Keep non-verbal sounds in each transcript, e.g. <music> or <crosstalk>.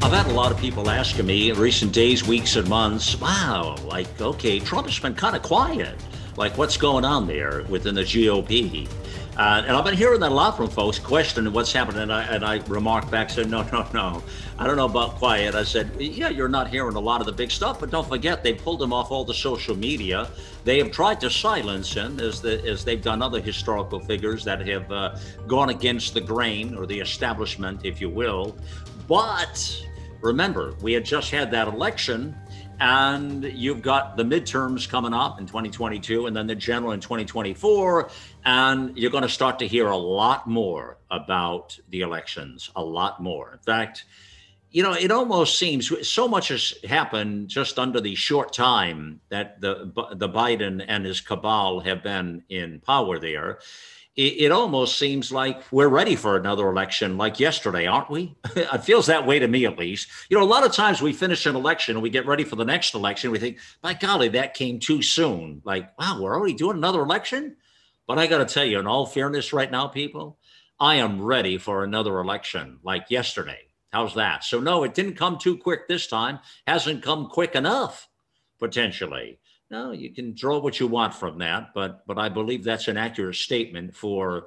I've had a lot of people asking me in recent days, weeks, and months, wow, like, okay, Trump has been kind of quiet. Like, what's going on there within the GOP? Uh, and I've been hearing that a lot from folks questioning what's happening. And I, and I remarked back, said, no, no, no. I don't know about quiet. I said, yeah, you're not hearing a lot of the big stuff, but don't forget, they pulled him off all the social media. They have tried to silence him as, the, as they've done other historical figures that have uh, gone against the grain or the establishment, if you will. But remember, we had just had that election and you've got the midterms coming up in 2022 and then the general in 2024 and you're going to start to hear a lot more about the elections a lot more. In fact you know it almost seems so much has happened just under the short time that the the Biden and his cabal have been in power there it, almost seems like we're ready for another election like yesterday, aren't we? <laughs> it feels that way to me, at least. You know, a lot of times we finish an election and we get ready for the next election. We think, by golly, that came too soon. Like, wow, we're already doing another election? But I got to tell you, in all fairness, right now, people, I am ready for another election like yesterday. How's that? So, no, it didn't come too quick this time, hasn't come quick enough, potentially. No, you can draw what you want from that, but but I believe that's an accurate statement for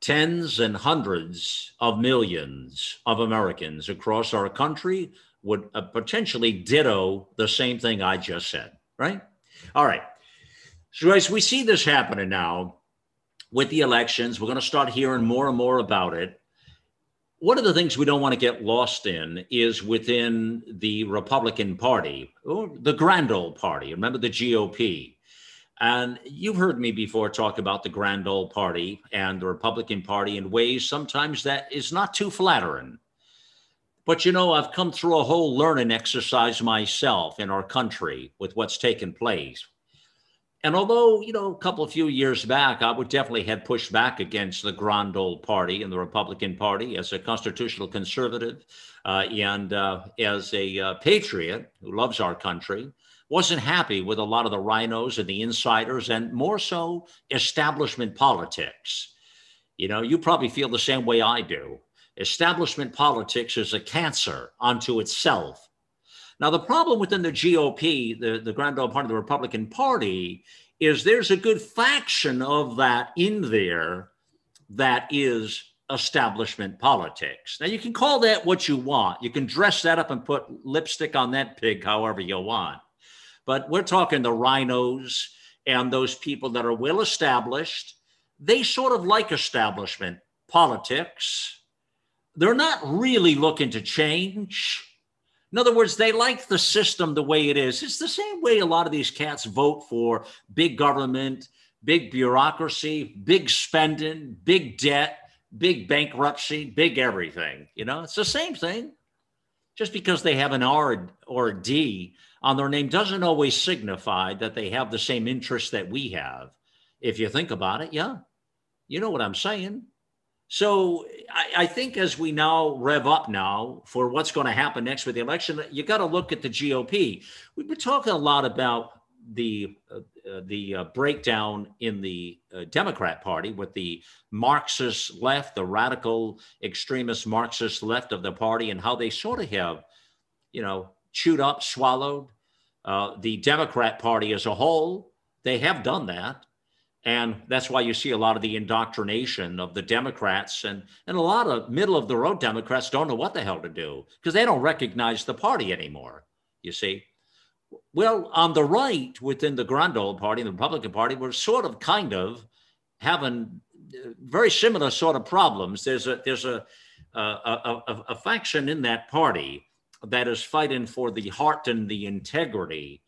tens and hundreds of millions of Americans across our country would uh, potentially ditto the same thing I just said, right? All right. So as we see this happening now with the elections, we're going to start hearing more and more about it one of the things we don't want to get lost in is within the Republican Party or the grand old party. Remember the GOP. And you've heard me before talk about the grand old party and the Republican Party in ways sometimes that is not too flattering. But you know, I've come through a whole learning exercise myself in our country with what's taken place. And although, you know, a couple of few years back, I would definitely have pushed back against the Grand Old Party and the Republican Party as a constitutional conservative uh, and uh, as a uh, patriot who loves our country, wasn't happy with a lot of the RINOs and the insiders and more so establishment politics. You know, you probably feel the same way I do. Establishment politics is a cancer unto itself now, the problem within the GOP, the, the Grand Old Party, the Republican Party, is there's a good faction of that in there that is establishment politics. Now, you can call that what you want. You can dress that up and put lipstick on that pig however you want. But we're talking the RINOs and those people that are well established. They sort of like establishment politics. They're not really looking to change in other words, they like the system the way it is. It's the same way a lot of these cats vote for big government, big bureaucracy, big spending, big debt, big bankruptcy, big everything. You know, it's the same thing. Just because they have an R or a D on their name doesn't always signify that they have the same interests that we have. If you think about it, yeah, you know what I'm saying. So I, I, think as we now rev up now for what's going to happen next with the election, you got to look at the GOP. We've been talking a lot about the uh, uh, the uh, breakdown in the uh, Democrat Party with the Marxist left, the radical extremist Marxist left of the party, and how they sort of have, you know, chewed up, swallowed uh, the Democrat Party as a whole. They have done that. And that's why you see a lot of the indoctrination of the Democrats and, and a lot of middle of the road Democrats don't know what the hell to do because they don't recognize the party anymore, you see. Well, on the right within the Grand Old Party, the Republican Party, we're sort of kind of having uh, very similar sort of problems. There's a there's a a, a, a faction in that party that is fighting for the heart and the integrity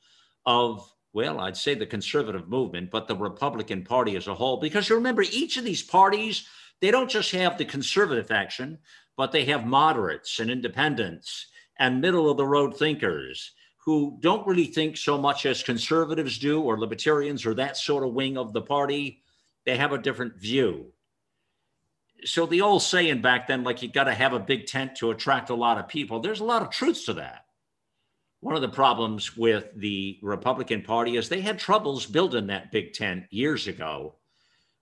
of well, I'd say the conservative movement, but the Republican Party as a whole. Because you remember, each of these parties, they don't just have the conservative faction, but they have moderates and independents and middle of the road thinkers who don't really think so much as conservatives do or libertarians or that sort of wing of the party. They have a different view. So the old saying back then, like you got to have a big tent to attract a lot of people, there's a lot of truth to that. One of the problems with the Republican Party is they had troubles building that big tent years ago,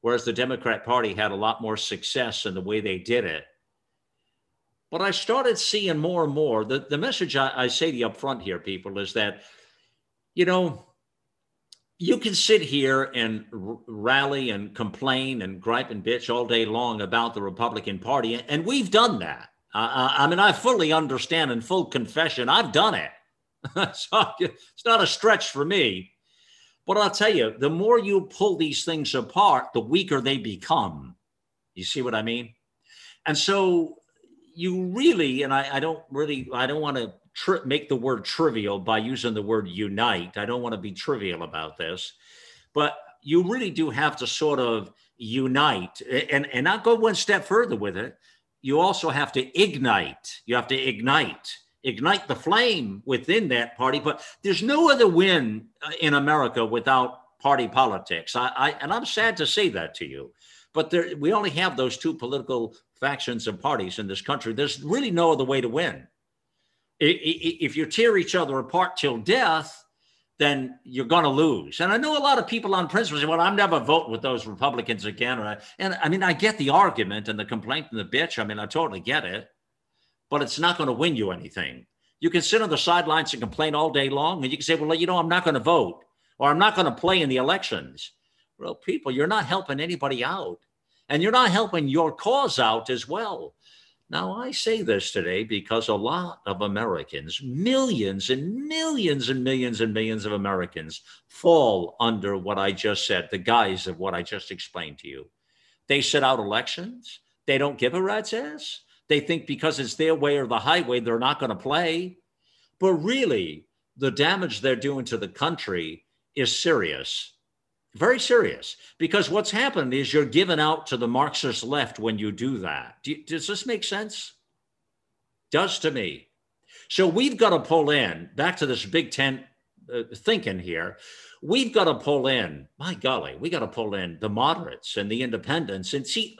whereas the Democrat Party had a lot more success in the way they did it. But I started seeing more and more. The, the message I, I say to you up front here, people, is that, you know, you can sit here and r- rally and complain and gripe and bitch all day long about the Republican Party. And we've done that. Uh, I mean, I fully understand and full confession, I've done it. <laughs> it's not a stretch for me. But I'll tell you, the more you pull these things apart, the weaker they become. You see what I mean? And so you really, and I, I don't really, I don't want to tri- make the word trivial by using the word unite. I don't want to be trivial about this, but you really do have to sort of unite and, and not go one step further with it. You also have to ignite. You have to ignite, ignite the flame within that party. But there's no other win uh, in America without party politics. I, I and I'm sad to say that to you. But there, we only have those two political factions and parties in this country. There's really no other way to win. If you tear each other apart till death, then you're going to lose. And I know a lot of people on principle say, well, I'm never voting with those Republicans again. And I, and I mean, I get the argument and the complaint and the bitch. I mean, I totally get it, but it's not going to win you anything. You can sit on the sidelines and complain all day long, and you can say, well, you know, I'm not going to vote or I'm not going to play in the elections. Well, people, you're not helping anybody out and you're not helping your cause out as well. Now, I say this today because a lot of Americans, millions and millions and millions and millions of Americans, fall under what I just said, the guise of what I just explained to you. They sit out elections, they don't give a rat's ass. They think because it's their way or the highway, they're not going to play. But really, the damage they're doing to the country is serious. Very serious, because what's happened is you're given out to the Marxist left when you do that. Do you, does this make sense? Does to me. So we've got to pull in back to this Big Tent uh, thinking here. We've got to pull in, my golly, we got to pull in the moderates and the independents. And see,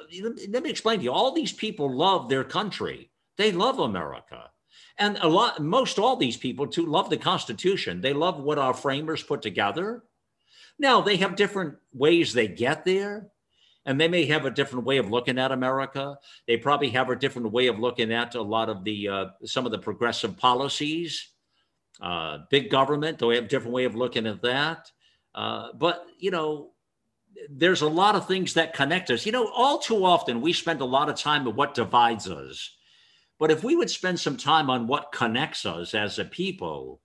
let me explain to you all these people love their country, they love America. And a lot, most all these people too love the Constitution. They love what our framers put together. Now, they have different ways they get there, and they may have a different way of looking at America. They probably have a different way of looking at a lot of the uh, some of the progressive policies, uh, big government. Do we have a different way of looking at that. Uh, but you know, there's a lot of things that connect us. You know, all too often we spend a lot of time on what divides us. But if we would spend some time on what connects us as a people,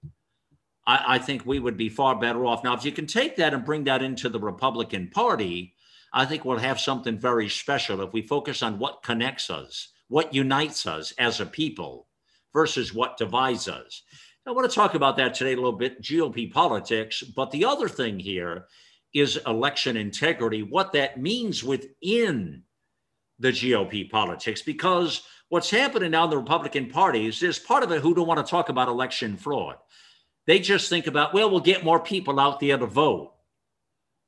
I, I think we would be far better off. Now, if you can take that and bring that into the Republican Party, I think we'll have something very special if we focus on what connects us, what unites us as a people versus what divides us. I want to talk about that today a little bit, GOP politics. But the other thing here is election integrity, what that means within the GOP politics, because what's happening now in the Republican Party is there's part of it who don't want to talk about election fraud. They just think about, well, we'll get more people out there to vote.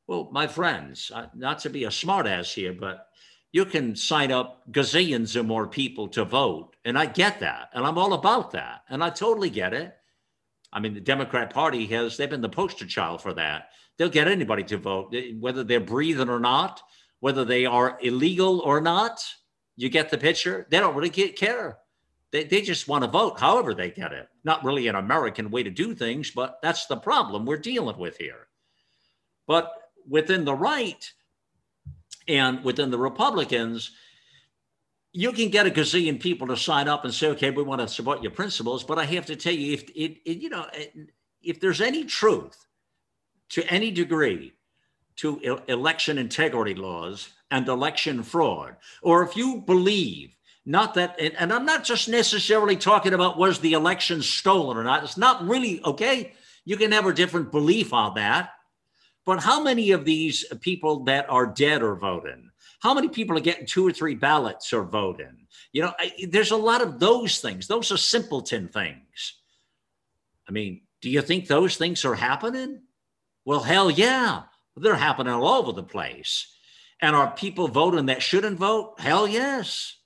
Well, my friends, uh, not to be a smartass here, but you can sign up gazillions of more people to vote. And I get that. And I'm all about that. And I totally get it. I mean, the Democrat Party has, they've been the poster child for that. They'll get anybody to vote, eh, whether they're breathing or not, whether they are illegal or not. You get the picture? They don't really care. They, they just want to vote however they get it. Not really an American way to do things, but that's the problem we're dealing with here. But within the right and within the Republicans, you can get a gazillion people to sign up and say, okay, we want to support your principles. But I have to tell you, if it, it you know, if there's any truth to any degree to election integrity laws and election fraud, or if you believe not that, and I'm not just necessarily talking about was the election stolen or not. It's not really okay. You can have a different belief on that. But how many of these people that are dead are voting? How many people are getting two or three ballots or voting? You know, I, there's a lot of those things. Those are simpleton things. I mean, do you think those things are happening? Well, hell yeah, they're happening all over the place. And are people voting that shouldn't vote? Hell yes.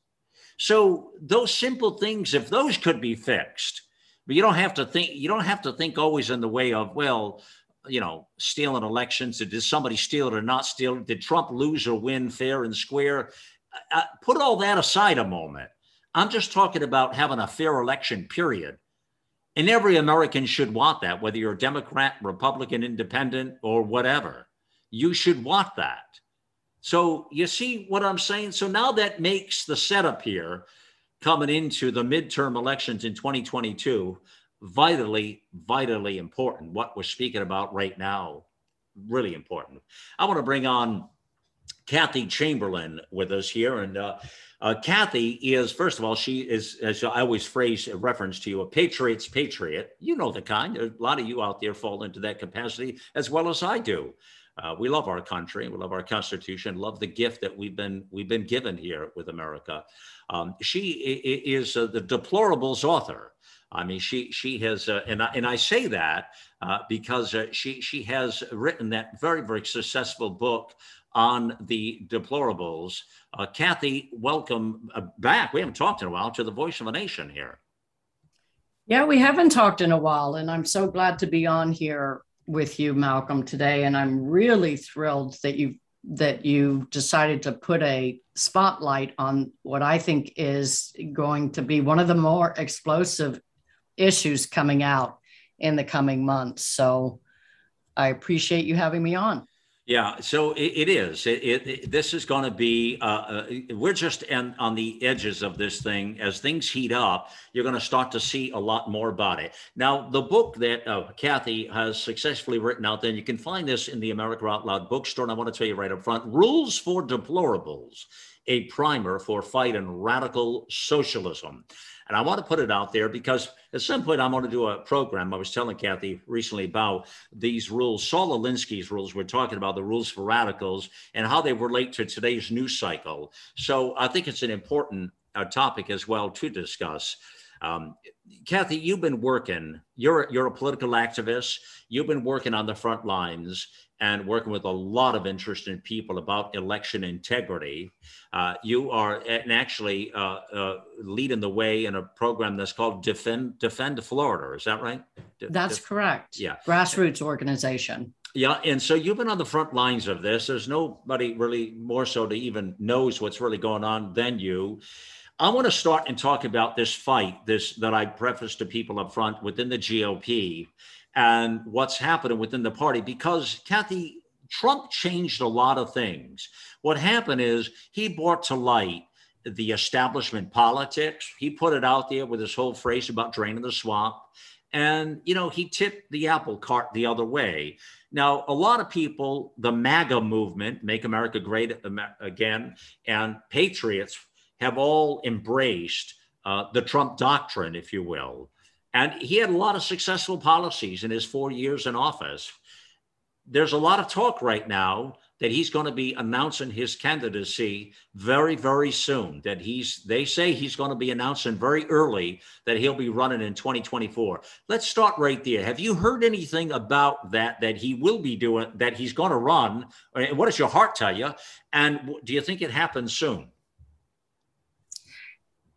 So those simple things, if those could be fixed, but you don't have to think. You don't have to think always in the way of well, you know, stealing elections. Did somebody steal it or not steal it? Did Trump lose or win fair and square? Uh, uh, put all that aside a moment. I'm just talking about having a fair election, period. And every American should want that, whether you're a Democrat, Republican, Independent, or whatever. You should want that. So you see what I'm saying? So now that makes the setup here coming into the midterm elections in 2022 vitally, vitally important. What we're speaking about right now, really important. I want to bring on Kathy Chamberlain with us here. And uh, uh, Kathy is, first of all, she is, as I always phrase a reference to you, a patriot's patriot. You know the kind. A lot of you out there fall into that capacity as well as I do. Uh, we love our country, we love our Constitution, love the gift that we've been we've been given here with America. Um, she is uh, the deplorables author. I mean, she she has, uh, and I, and I say that uh, because uh, she she has written that very very successful book on the deplorables. Uh, Kathy, welcome uh, back. We haven't talked in a while to the Voice of a Nation here. Yeah, we haven't talked in a while, and I'm so glad to be on here with you, Malcolm, today. And I'm really thrilled that you that you decided to put a spotlight on what I think is going to be one of the more explosive issues coming out in the coming months. So I appreciate you having me on. Yeah, so it, it is. It, it, this is going to be. Uh, uh, we're just in, on the edges of this thing. As things heat up, you're going to start to see a lot more about it. Now, the book that uh, Kathy has successfully written out, then you can find this in the America Out Loud bookstore. And I want to tell you right up front: "Rules for Deplorables: A Primer for Fighting Radical Socialism." And I want to put it out there because at some point I'm going to do a program. I was telling Kathy recently about these rules, Saul Alinsky's rules. We're talking about the rules for radicals and how they relate to today's news cycle. So I think it's an important uh, topic as well to discuss. Um, Kathy, you've been working. You're you're a political activist. You've been working on the front lines, and working with a lot of interested people about election integrity. Uh, you are and actually uh, uh, leading the way in a program that's called Defend Defend Florida. Is that right? De- that's correct. Yeah, grassroots organization. Yeah, and so you've been on the front lines of this. There's nobody really more so to even knows what's really going on than you. I want to start and talk about this fight, this that I prefaced to people up front within the GOP and what's happening within the party because Kathy Trump changed a lot of things. What happened is he brought to light the establishment politics. He put it out there with his whole phrase about draining the swamp. And, you know, he tipped the apple cart the other way. Now, a lot of people, the MAGA movement, Make America Great Again, and patriots have all embraced uh, the Trump doctrine, if you will. And he had a lot of successful policies in his four years in office. There's a lot of talk right now that he's going to be announcing his candidacy very, very soon. That he's, they say he's going to be announcing very early that he'll be running in 2024. Let's start right there. Have you heard anything about that, that he will be doing, that he's going to run? And what does your heart tell you? And do you think it happens soon?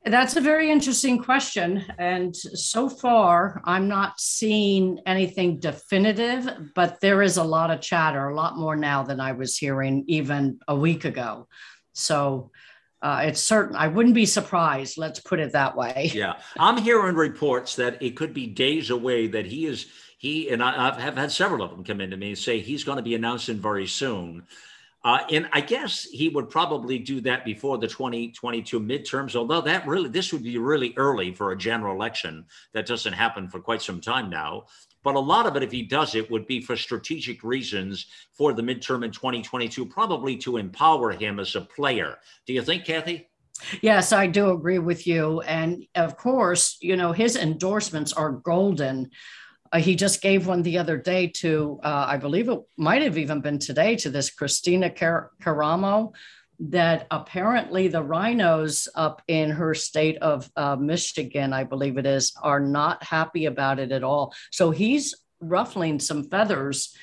That's a very interesting question. And so far, I'm not seeing anything definitive, but there is a lot of chatter, a lot more now than I was hearing even a week ago. So uh, it's certain, I wouldn't be surprised. Let's put it that way. <laughs> Yeah. I'm hearing reports that it could be days away that he is, he, and I, have had several of them come in to me and say he's going to be announcing very soon uh, and I guess he would probably do that before the 2022 midterms, although that really, this would be really early for a general election. That doesn't happen for quite some time now. But a lot of it, if he does it, would be for strategic reasons for the midterm in 2022, probably to empower him as a player. Do you think, Kathy? Yes, I do agree with you. And of course, you know, his endorsements are golden Uh, he just gave one the other day to, uh, I believe it might have even been today, to this Kristina Car- Karamo, that apparently the RINOs up in her state of uh, Michigan, I believe it is, are not happy about it at all. So he's ruffling some feathers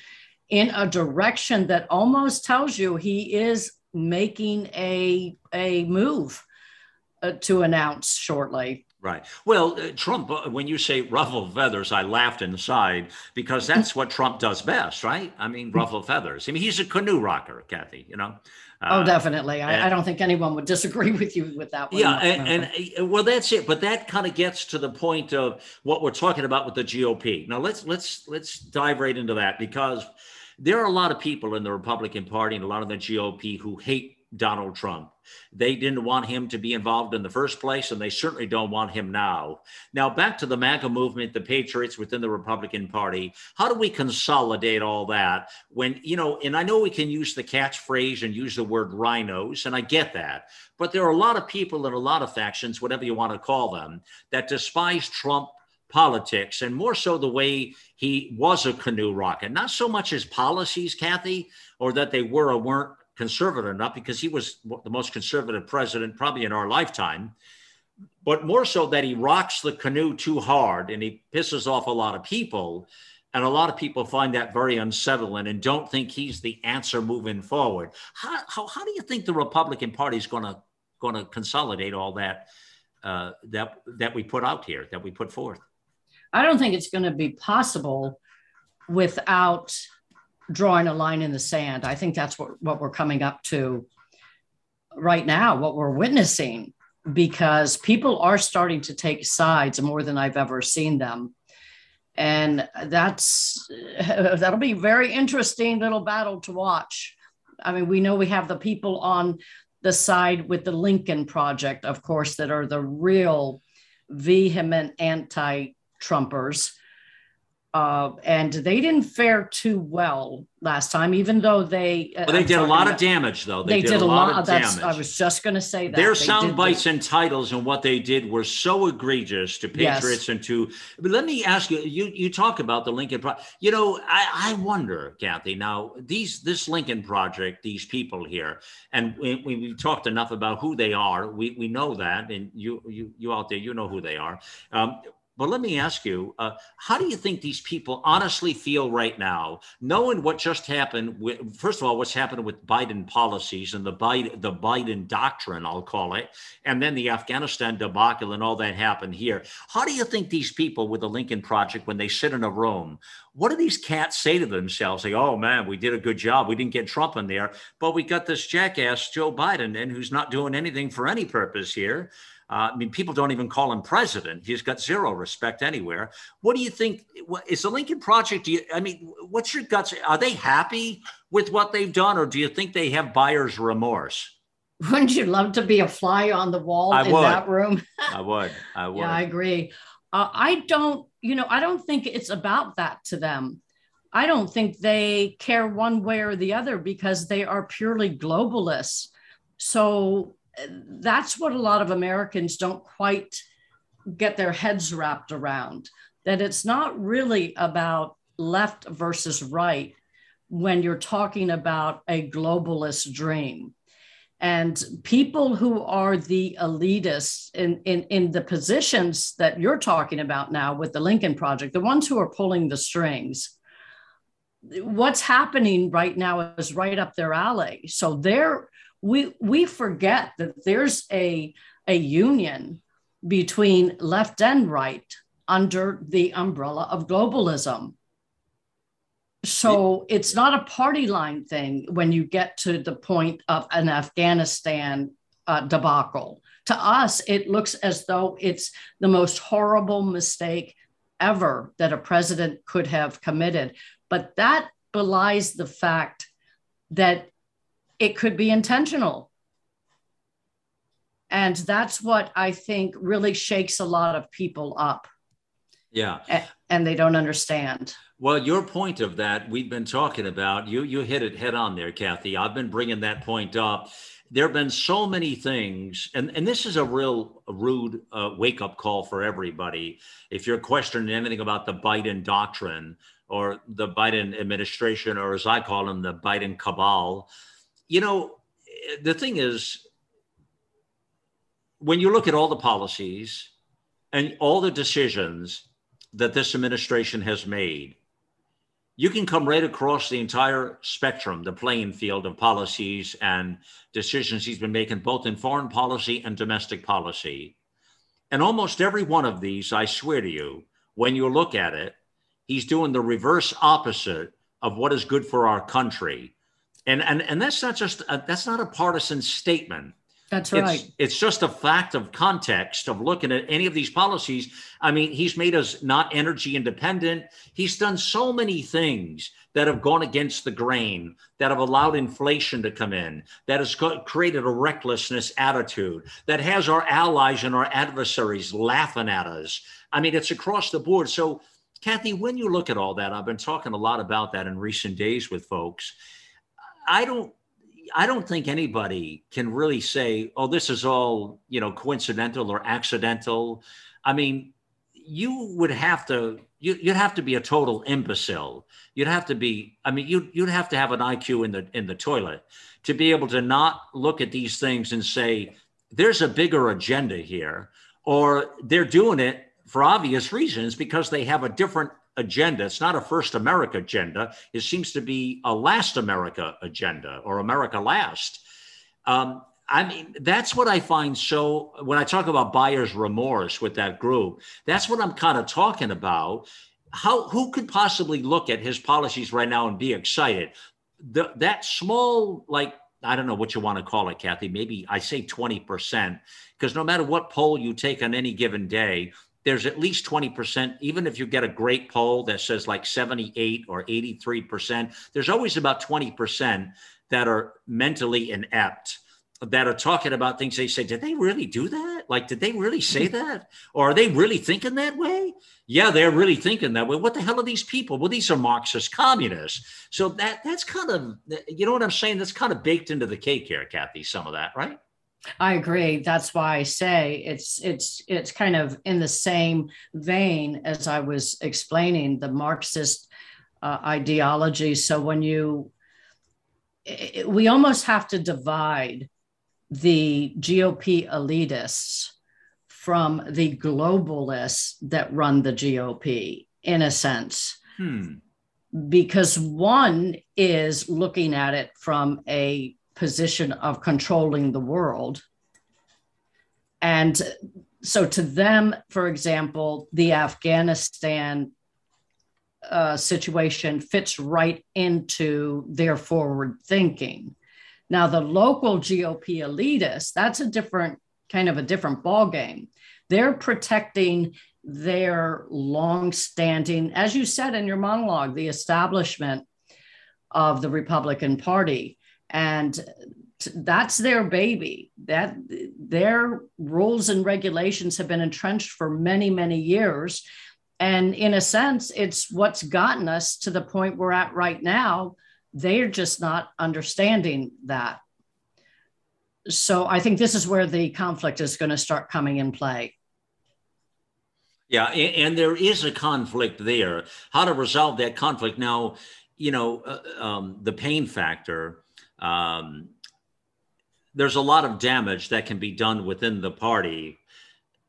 in a direction that almost tells you he is making a a move uh, to announce shortly. Right. Well, uh, Trump, uh, when you say ruffle feathers, I laughed inside because that's what Trump does best, right? I mean, ruffle feathers. I mean, he's a canoe rocker, Kathy, you know? oh, uh, definitely. I, and, I, don't think anyone would disagree <laughs> with you with that one. Yeah. And, and, uh, well, that's it. But that kind of gets to the point of what we're talking about with the GOP. Now, let's, let's, let's dive right into that because there are a lot of people in the Republican Party and a lot of the GOP who hate Donald Trump. They didn't want him to be involved in the first place, and they certainly don't want him now. Now, back to the MAGA movement, the Patriots within the Republican Party. How do we consolidate all that when, you know, and I know we can use the catchphrase and use the word RINOs, and I get that. But there are a lot of people in a lot of factions, whatever you want to call them, that despise Trump politics and more so the way he was a canoe rocket, not so much his policies, Kathy, or that they were or weren't conservative enough because he was the most conservative president probably in our lifetime, but more so that he rocks the canoe too hard and he pisses off a lot of people. And a lot of people find that very unsettling and don't think he's the answer moving forward. How, how, how do you think the Republican Party is going to going to consolidate all that uh, that that we put out here, that we put forth? I don't think it's going to be possible without drawing a line in the sand. I think that's what, what we're coming up to right now, what we're witnessing, because people are starting to take sides more than I've ever seen them. And that's <laughs> that'll be very interesting little battle to watch. I mean, we know we have the people on the side with the Lincoln Project, of course, that are the real vehement anti Trumpers uh, and they didn't fare too well last time, even though they. Uh, well, they did a lot of damage, though. They, they did, did, a lot, lot of damage. I was just going to say that their sound bites and titles and what they did were so egregious to Patriots yes. and to. But let me ask you: you you talk about the Lincoln Project. You know, I, I wonder, Kathy. Now, these this Lincoln Project, these people here, and we, we talked enough about who they are. We we know that, and you you you out there, you know who they are. Um, but let me ask you, uh, how do you think these people honestly feel right now, knowing what just happened? With, first of all, what's happened with Biden policies and the Biden, the Biden doctrine, I'll call it, and then the Afghanistan debacle and all that happened here. How do you think these people with the Lincoln Project, when they sit in a room, what do these cats say to themselves? Say, oh man, we did a good job. We didn't get Trump in there, but we got this jackass Joe Biden in who's not doing anything for any purpose here. Uh, I mean, people don't even call him president. He's got zero respect anywhere. What do you think? Is the Lincoln Project? You, I mean, what's your guts? Are they happy with what they've done, or do you think they have buyer's remorse? Wouldn't you love to be a fly on the wall I in would. that room? I would. <laughs> I would. Yeah, I agree. Uh, I don't. You know, I don't think it's about that to them. I don't think they care one way or the other because they are purely globalists. So that's what a lot of Americans don't quite get their heads wrapped around that it's not really about left versus right when you're talking about a globalist dream. And people who are the elitists in, in, in the positions that you're talking about now with the Lincoln Project, the ones who are pulling the strings, what's happening right now is right up their alley. So they're we we forget that there's a a union between left and right under the umbrella of globalism. So it's not a party line thing when you get to the point of an Afghanistan uh, debacle. To us, it looks as though it's the most horrible mistake ever that a president could have committed. But that belies the fact that it could be intentional. And that's what I think really shakes a lot of people up. Yeah. and they don't understand. Well, your point of that we've been talking about, you you hit it head on there, Kathy. I've been bringing that point up. There have been so many things, and, and this is a real rude uh, wake up call for everybody. If you're questioning anything about the Biden doctrine or the Biden administration, or as I call them, the Biden cabal, you know, the thing is, when you look at all the policies and all the decisions that this administration has made, you can come right across the entire spectrum, the playing field of policies and decisions he's been making, both in foreign policy and domestic policy. And almost every one of these, I swear to you, when you look at it, he's doing the reverse opposite of what is good for our country. And, and, and that's not just a, that's not a partisan statement. That's right. It's, it's, just a fact of context of looking at any of these policies. I mean, he's made us not energy independent. He's done so many things that have gone against the grain, that have allowed inflation to come in, that has created a recklessness attitude, that has our allies and our adversaries laughing at us. I mean, it's across the board. So, Kathy, when you look at all that, I've been talking a lot about that in recent days with folks. I don't I don't think anybody can really say, "Oh, this is all you know, coincidental or accidental." I mean, you would have to you, would have to be a total imbecile. You'd have to be. I mean, you'd you'd have to have an IQ in the in the toilet to be able to not look at these things and say, "There's a bigger agenda here," or they're doing it for obvious reasons because they have a different agenda. It's not a first America agenda. It seems to be a last America agenda or America last. Um, I mean, that's what I find so when I talk about buyer's remorse with that group, that's what I'm kind of talking about. How who could possibly look at his policies right now and be excited? The, that small, like, I don't know what you want to call it, Kathy, maybe I say 20%, because no matter what poll you take on any given day, there's at least 20%, even if you get a great poll that says like 78 or 83%, there's always about 20% that are mentally inept that are talking about things they say, did they really do that? Like, did they really say <laughs> that? Or are they really thinking that way? Yeah, they're really thinking that way. What the hell are these people? Well, these are Marxist communists. So that that's kind of, you know what I'm saying? That's kind of baked into the cake here, Kathy, some of that, right? I agree. That's why I say it's it's it's kind of in the same vein as I was explaining the Marxist uh, ideology. So when you, it, we almost have to divide the GOP elitists from the globalists that run the GOP, in a sense. Hmm. Because one is looking at it from a position of controlling the world. And so, to them, for example, the Afghanistan uh, situation fits right into their forward thinking. Now, the local GOP elitists, that's a different kind of a different ballgame. They're protecting their long-standing, as you said in your monologue, the establishment of the Republican Party and that's their baby. That their rules and regulations have been entrenched for many many years. And in a sense it's what's gotten us to the point we're at right now. They're just not understanding that. So i think this is where the conflict is going to start coming in play. Yeah and, there is a conflict there. How to resolve that conflict. Now you know uh, um, the pain factor um, there's a lot of damage that can be done within the party.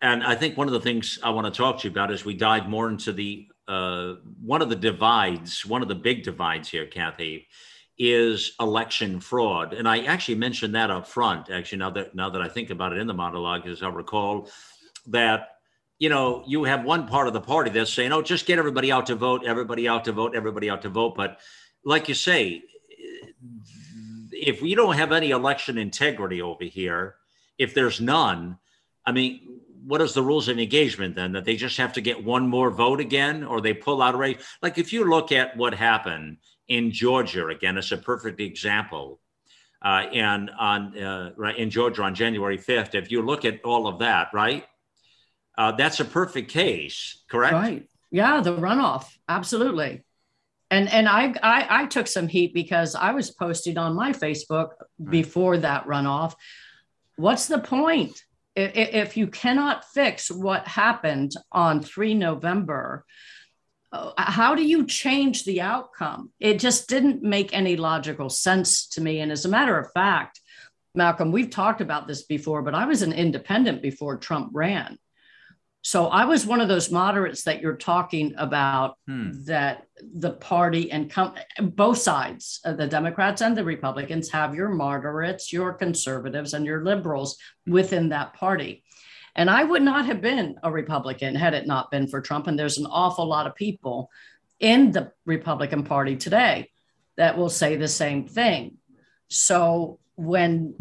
And I think one of the things I want to talk to you about is we dive more into the uh, one of the divides, one of the big divides here, Kathy, is election fraud. And I actually mentioned that up front. Actually, now that now that I think about it in the monologue, as I recall, that you know you have one part of the party that's saying, "Oh, just get everybody out to vote, everybody out to vote, everybody out to vote." But like you say, if we don't have any election integrity over here, if there's none, I mean, what is the rules of engagement then? That they just have to get one more vote again, or they pull out a race? Like if you look at what happened in Georgia again, it's a perfect example. Uh, and on uh, right in Georgia on January 5th, if you look at all of that, right, uh, that's a perfect case, correct? Right. Yeah, the runoff, absolutely. And and I, I I took some heat because I was posting on my Facebook before that runoff. What's the point? If you cannot fix what happened on 3 November, uh, how do you change the outcome? It just didn't make any logical sense to me. And as a matter of fact, Malcolm, we've talked about this before, but I was an independent before Trump ran. So I was one of those moderates that you're talking about hmm. that the party and com- both sides, uh, the Democrats and the Republicans, have your moderates, your conservatives, and your liberals within that party. And I would not have been a Republican had it not been for Trump. And there's an awful lot of people in the Republican Party today that will say the same thing. So when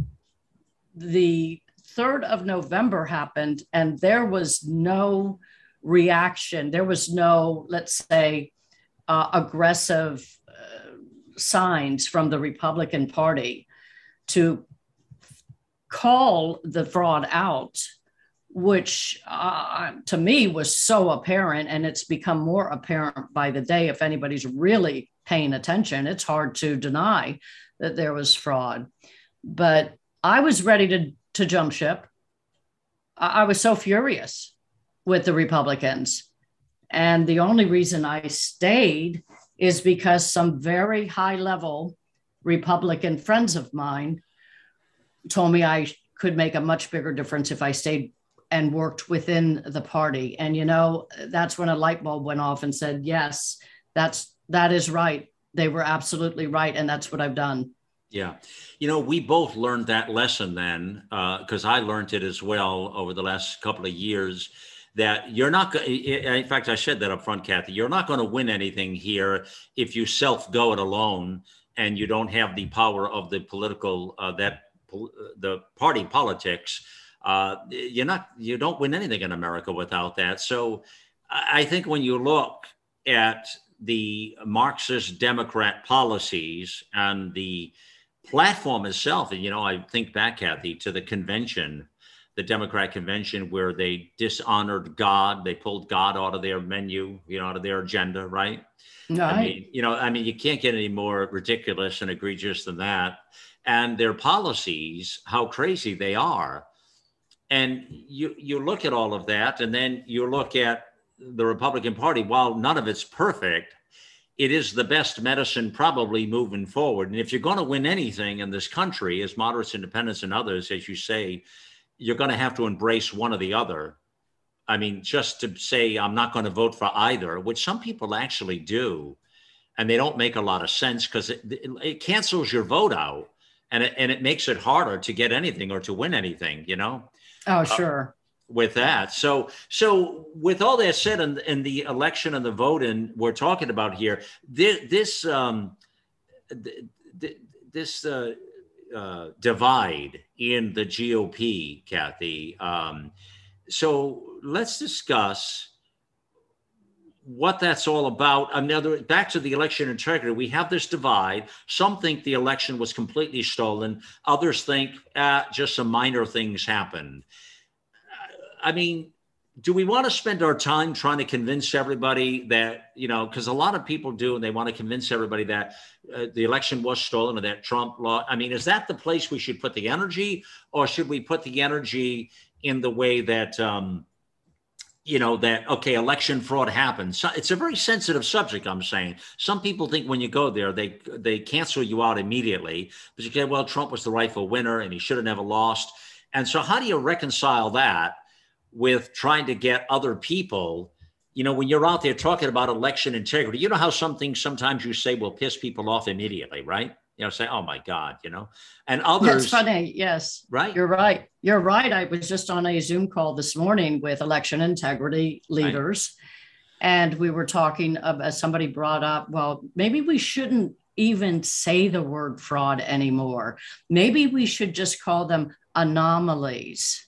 the 3rd of November happened and there was no reaction, there was no, let's say, uh, aggressive uh, signs from the Republican Party to call the fraud out, which uh, to me was so apparent. And it's become more apparent by the day. If anybody's really paying attention, it's hard to deny that there was fraud. But I was ready to to jump ship. I, I was so furious with the Republicans. And the only reason I stayed is because some very high level Republican friends of mine told me I could make a much bigger difference if I stayed and worked within the party. And you know, that's when a light bulb went off and said, "Yes, that's that is right. They were absolutely right, and that's what I've done." Yeah. You know, we both learned that lesson then, because uh, I learned it as well over the last couple of years. That you're not, in fact, I said that up front, Kathy, you're not going to win anything here if you self go it alone and you don't have the power of the political, uh, that the party politics. Uh, you're not, you don't win anything in America without that. So I think when you look at the Marxist Democrat policies and the platform itself, and you know, I think back, Kathy, to the convention, the Democrat convention, where they dishonored God. They pulled God out of their menu, you know, out of their agenda, right? Right. I mean, you know, I mean, you can't get any more ridiculous and egregious than that. And their policies, how crazy they are. And you you look at all of that, and then you look at the Republican Party. While none of it's perfect, it is the best medicine probably moving forward. And if you're going to win anything in this country, as moderates, independents, and others, as you say, you're going to have to embrace one or the other. I mean, just to say I'm not going to vote for either, which some people actually do, and they don't make a lot of sense because it, it, cancels your vote out, and it, and it makes it harder to get anything or to win anything. You know. Oh, sure. Uh, with that. So, so with all that said, in, in the election and the vote, and we're talking about here, this this um, this uh, uh, divide in the GOP, Kathy. Um, so let's discuss what that's all about. Another back to the election integrity. We have this divide. Some think the election was completely stolen. Others think uh, just some minor things happened. I mean, do we want to spend our time trying to convince everybody that you know because a lot of people do and they want to convince everybody that uh, the election was stolen or that trump law i mean is that the place we should put the energy? Or should we put the energy in the way that um, you know that okay election fraud happens so it's a very sensitive subject i'm saying. Some people think when you go there they they cancel you out immediately but you say well trump was the rightful winner and he should have never lost. And so how do you reconcile that with trying to get other people you know when you're out there talking about election integrity you know how some things sometimes you say will piss people off immediately right? You know say oh my god you know? And others that's funny yes. Right? You're right. You're right. I was just on a zoom call this morning with election integrity leaders right. and we were talking about somebody brought up well maybe we shouldn't even say the word fraud anymore. Maybe we should just call them anomalies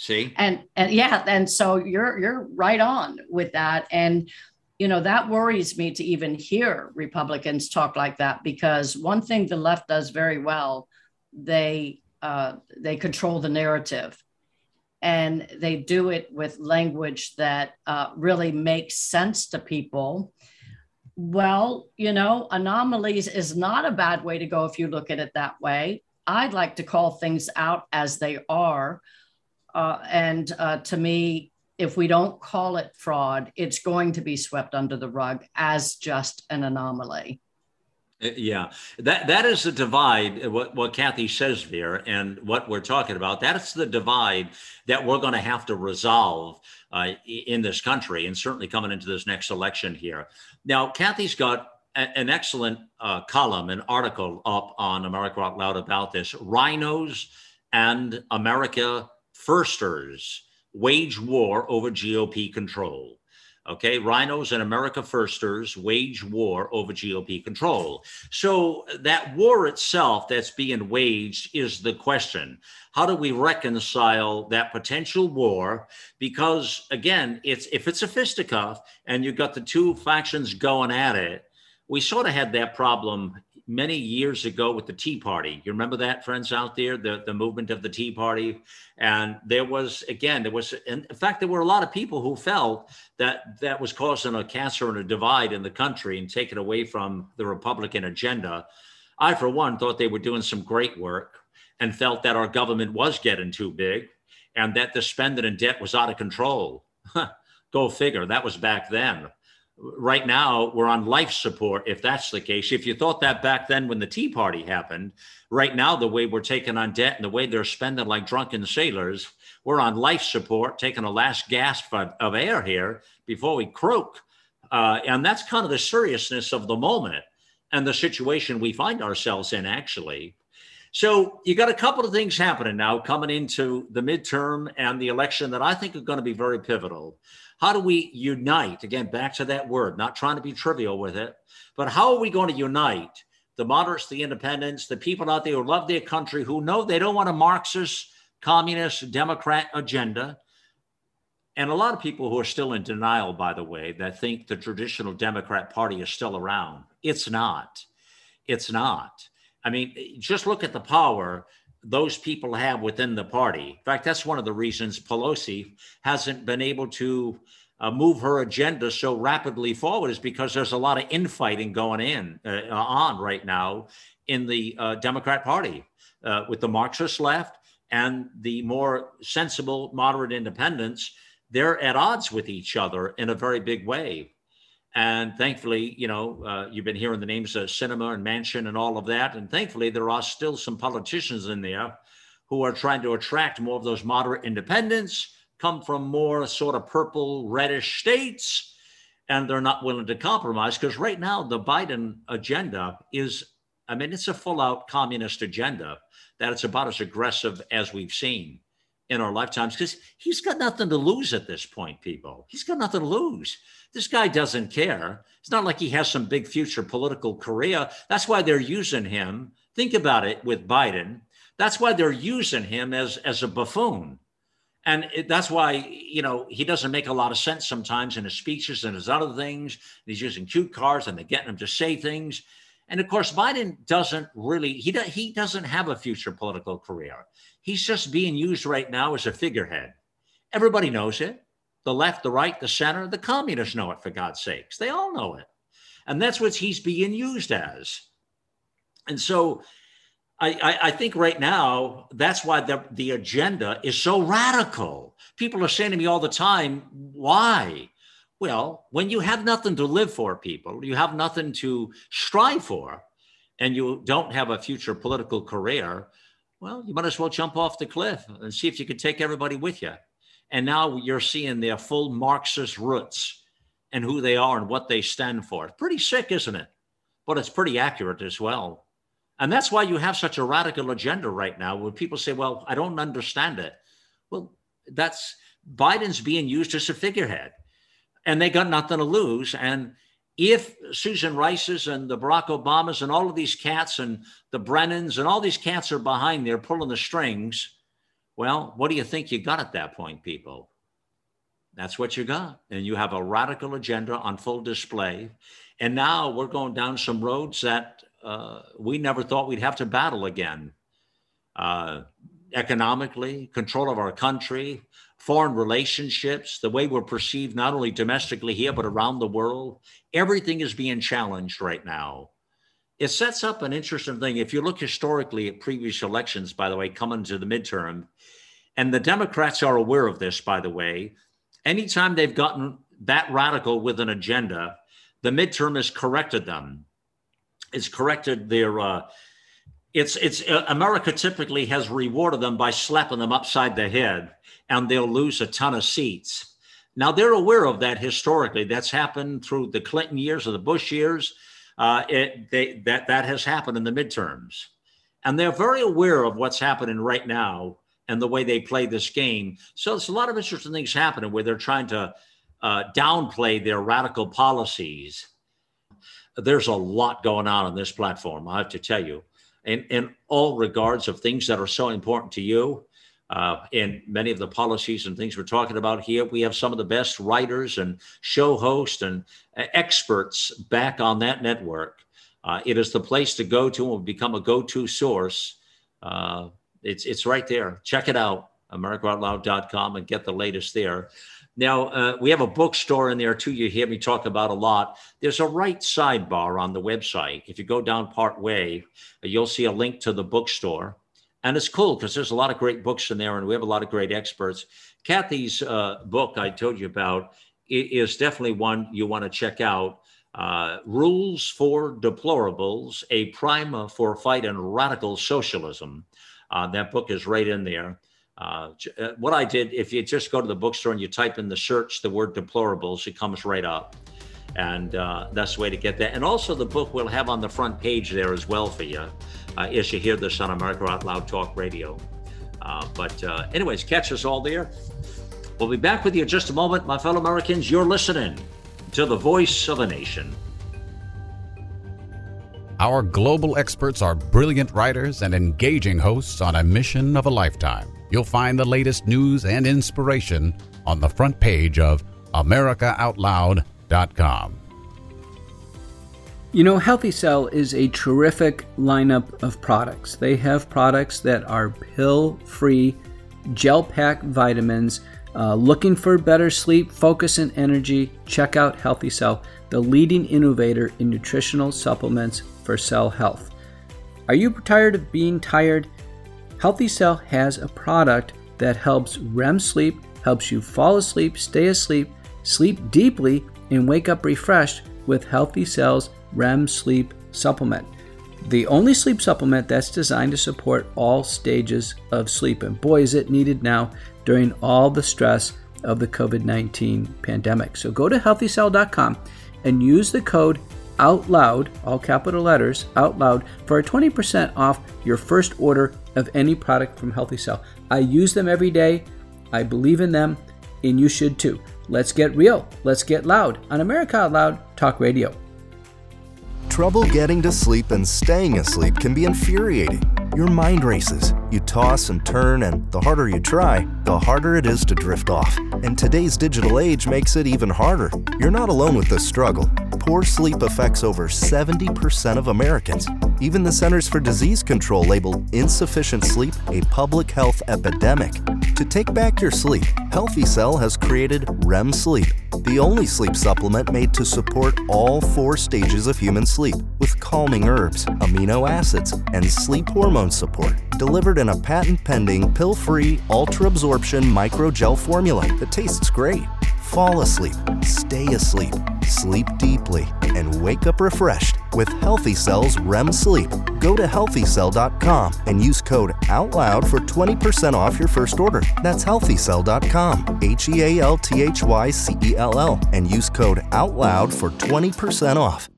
See? And and yeah, and so you're you're right on with that. And you know, that worries me to even hear Republicans talk like that because one thing the left does very well, they uh, they control the narrative. and they do it with language that uh, really makes sense to people. Well, you know, anomalies is not a bad way to go if you look at it that way. I'd like to call things out as they are. Uh, and uh, to me, if we don't call it fraud, it's going to be swept under the rug as just an anomaly. Uh, yeah, that that is the divide. Uh, what what Kathy says there, and what we're talking about. That's the divide that we're going to have to resolve uh, in this country, and certainly coming into this next election here. Now, Kathy's got a, an excellent uh, column, an article up on America Out Loud about this: RINOs and America Firsters wage war over GOP control. Okay, RINOs and America Firsters wage war over GOP control. So that war itself that's being waged is the question. How do we reconcile that potential war? Because again, it's if it's a fisticuff and you've got the two factions going at it, we sort of had that problem many years ago with the Tea Party. You remember that, friends out there, the, the movement of the Tea Party? And there was, again, there was, in fact, there were a lot of people who felt that that was causing a cancer and a divide in the country and taken away from the Republican agenda. I, for one, thought they were doing some great work and felt that our government was getting too big and that the spending and debt was out of control. <laughs> Go figure. That was back then right now we're on life support if that's the case. If you thought that back then when the tea party happened right now the way we're taking on debt and the way they're spending like drunken sailors we're on life support taking a last gasp of, air here before we croak. Uh, and that's kind of the seriousness of the moment and the situation we find ourselves in actually so you got a couple of things happening now coming into the midterm and the election that i think are going to be very pivotal how do we unite? Again, back to that word, not trying to be trivial with it, but how are we going to unite the moderates, the independents, the people out there who love their country, who know they don't want a Marxist, communist, Democrat agenda? And a lot of people who are still in denial, by the way, that think the traditional Democrat Party is still around. It's not. It's not. I mean, just look at the power those people have within the party. In fact, that's one of the reasons Pelosi hasn't been able to uh, move her agenda so rapidly forward is because there's a lot of infighting going in uh, on right now in the uh, Democrat Party uh, with the Marxist left and the more sensible moderate independents. They're at odds with each other in a very big way. And thankfully, you know, uh, you've been hearing the names of Sinema and Manchin and all of that. And thankfully, there are still some politicians in there who are trying to attract more of those moderate independents, come from more sort of purple, reddish states, and they're not willing to compromise. Because right now, the Biden agenda is, I mean, it's a full out communist agenda that it's about as aggressive as we've seen in our lifetimes because he's got nothing to lose at this point, people. He's got nothing to lose. This guy doesn't care. It's not like he has some big future political career. That's why they're using him. Think about it with Biden. That's why they're using him as, as a buffoon. And it, that's why, you know, he doesn't make a lot of sense sometimes in his speeches and his other things. He's using cute cars and they're getting him to say things. And of course, Biden doesn't really, he, do, he doesn't have a future political career. He's just being used right now as a figurehead. Everybody knows it. The left, the right, the center, the communists know it, for God's sakes. They all know it. And that's what he's being used as. And so I, I, I think right now, that's why the, the agenda is so radical. People are saying to me all the time, why? Well, when you have nothing to live for, people, you have nothing to strive for, and you don't have a future political career, well, you might as well jump off the cliff and see if you can take everybody with you. And now you're seeing their full Marxist roots and who they are and what they stand for. Pretty sick, isn't it? But it's pretty accurate as well. And that's why you have such a radical agenda right now when people say, well, I don't understand it. Well, that's Biden's being used as a figurehead and they got nothing to lose. And if Susan Rice's and the Barack Obamas and all of these cats and the Brennans and all these cats are behind there pulling the strings, well, what do you think you got at that point, people? That's what you got. And you have a radical agenda on full display. And now we're going down some roads that uh, we never thought we'd have to battle again. Uh, economically, control of our country, foreign relationships, the way we're perceived not only domestically here, but around the world. Everything is being challenged right now. It sets up an interesting thing. If you look historically at previous elections, by the way, coming to the midterm, and the Democrats are aware of this, by the way, anytime they've gotten that radical with an agenda, the midterm has corrected them. It's corrected their. Uh, it's it's uh, America typically has rewarded them by slapping them upside the head, and they'll lose a ton of seats. Now they're aware of that historically. That's happened through the Clinton years or the Bush years. Uh, it, they, that that has happened in the midterms, and they're very aware of what's happening right now and the way they play this game. So there's a lot of interesting things happening where they're trying to uh, downplay their radical policies. There's a lot going on on this platform, I have to tell you, in, in all regards of things that are so important to you. Uh, in many of the policies and things we're talking about here, we have some of the best writers and show hosts and uh, experts back on that network. Uh, it is the place to go to and become a go-to source. Uh, it's it's right there. Check it out, AmericaOutloud.com, and get the latest there. Now, uh, we have a bookstore in there too, you hear me talk about a lot. There's a right sidebar on the website. If you go down part way, you'll see a link to the bookstore. And it's cool because there's a lot of great books in there and we have a lot of great experts. Kathy's uh, book I told you about is definitely one you want to check out. Uh, Rules for Deplorables, a primer for fight and radical socialism. Uh, that book is right in there. Uh, uh, what I did, if you just go to the bookstore and you type in the search the word deplorables, it comes right up. And uh, that's the way to get that. And also, the book we'll have on the front page there as well for you as you hear this on America Out Loud Talk Radio. Uh, but, uh, anyways, catch us all there. We'll be back with you in just a moment, my fellow Americans. You're listening to the voice of a nation. Our global experts are brilliant writers and engaging hosts on a mission of a lifetime. You'll find the latest news and inspiration on the front page of AmericaOutloud.com. You know, Healthy Cell is a terrific lineup of products. They have products that are pill free, gel pack vitamins. Uh, looking for better sleep, focus, and energy? Check out Healthy Cell, the leading innovator in nutritional supplements for cell health. Are you tired of being tired? Healthy Cell has a product that helps REM sleep, helps you fall asleep, stay asleep, sleep deeply, and wake up refreshed with Healthy Cell's REM sleep supplement. The only sleep supplement that's designed to support all stages of sleep. And boy, is it needed now during all the stress of the COVID 19 pandemic. So go to healthycell.com and use the code OUTLOUD, all capital letters, OUTLOUD, for a 20% off your first order of any product from Healthy Cell. I use them every day. I believe in them, and you should too. Let's get real. Let's get loud on America Out Loud Talk Radio. Trouble getting to sleep and staying asleep can be infuriating. Your mind races. You toss and turn, and the harder you try, the harder it is to drift off. And today's digital age makes it even harder. You're not alone with this struggle. Poor sleep affects over 70% of Americans. Even the Centers for Disease Control labeled insufficient sleep a public health epidemic. To take back your sleep, Healthy Cell has created REM Sleep, the only sleep supplement made to support all four stages of human sleep with calming herbs, amino acids, and sleep hormone support, delivered in a patent pending pill free ultra absorption microgel formula that tastes great. Fall asleep, stay asleep, sleep deeply, and wake up refreshed with Healthy Cell's REM Sleep. Go to healthycell.com and use code OUTLOUD for 20% off your first order. That's healthycell.com, H E A L T H Y C E L L, and use code OUTLOUD for 20% off.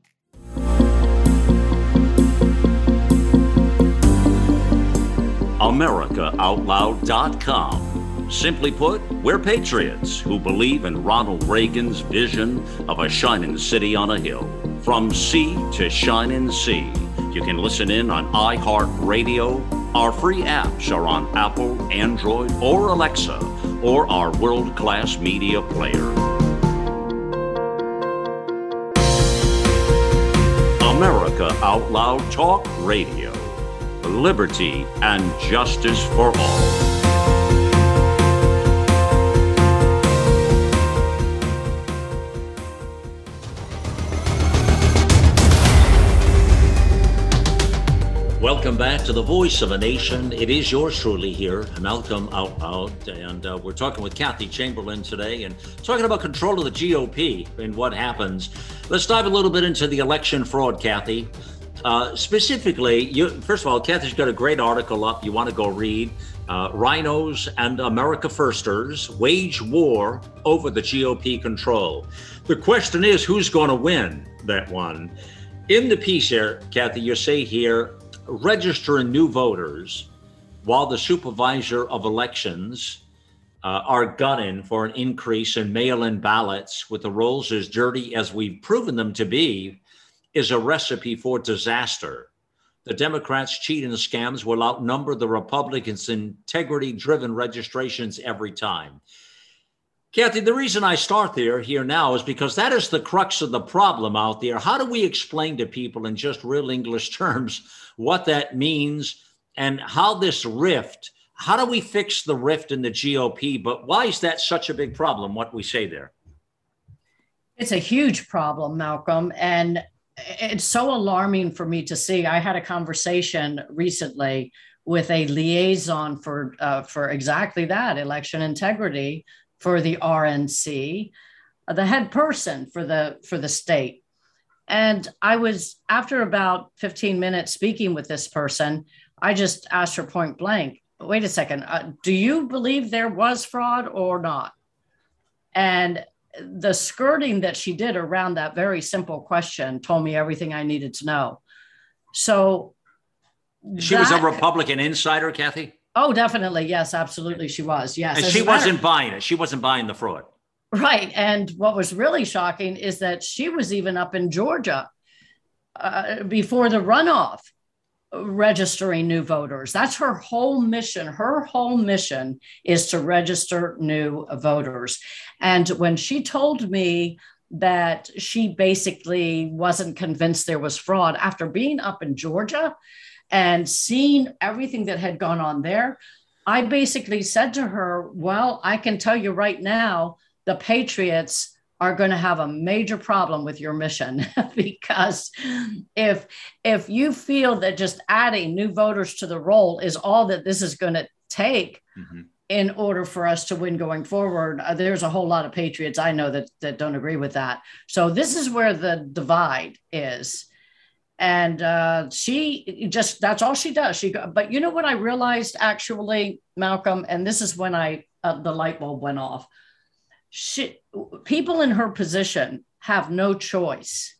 AmericaOutloud.com. Simply put, we're patriots who believe in Ronald Reagan's vision of a shining city on a hill. From sea to shining sea. You can listen in on iHeartRadio. Our free apps are on Apple, Android, or Alexa, or our world class media player. America Out Loud Talk Radio liberty, and justice for all. Welcome back to the Voice of a Nation. It is yours truly here, Malcolm Out Loud, and uh, we're talking with Kathy Chamberlain today and talking about control of the GOP and what happens. Let's dive a little bit into the election fraud, Kathy. Uh, specifically, you, first of all, Kathy's got a great article up you want to go read. Uh, RINOs and America Firsters wage war over the GOP control. The question is, who's going to win that one? In the piece here, Kathy, you say here, registering new voters while the supervisor of elections uh, are gunning for an increase in mail in ballots with the rolls as dirty as we've proven them to be is a recipe for disaster. The Democrats' cheating scams will outnumber the Republicans' integrity driven registrations every time. Kathy, the reason I start there here now is because that is the crux of the problem out there. How do we explain to people in just real English <laughs> terms what that means and how this rift, how do we fix the rift in the GOP? But why is that such a big problem, what we say there? It's a huge problem, Malcolm. And it's so alarming for me to see. I had a conversation recently with a liaison for uh, for exactly that election integrity for the RNC, uh, the head person for the for the state. And I was after about 15 minutes speaking with this person, I just asked her point blank, "Wait a second, uh, do you believe there was fraud or not?" And the skirting that she did around that very simple question told me everything I needed to know. So she that, was a Republican insider, Kathy. Oh, definitely. Yes, absolutely. She was. Yes. And she wasn't buying it. She wasn't buying the fraud. Right. And what was really shocking is that she was even up in Georgia uh, before the runoff registering new voters. That's her whole mission. Her whole mission is to register new voters. And when she told me that she basically wasn't convinced there was fraud after being up in Georgia, and seeing everything that had gone on there, I basically said to her, Well, I can tell you right now, the Patriots are going to have a major problem with your mission. <laughs> Because if if you feel that just adding new voters to the roll is all that this is going to take mm-hmm. in order for us to win going forward uh, there's a whole lot of patriots i know that that don't agree with that. So this is where the divide is. And uh, she just that's all she does. She but you know what i realized actually malcolm? And this is when i uh, the light bulb went off she people in her position have no choice.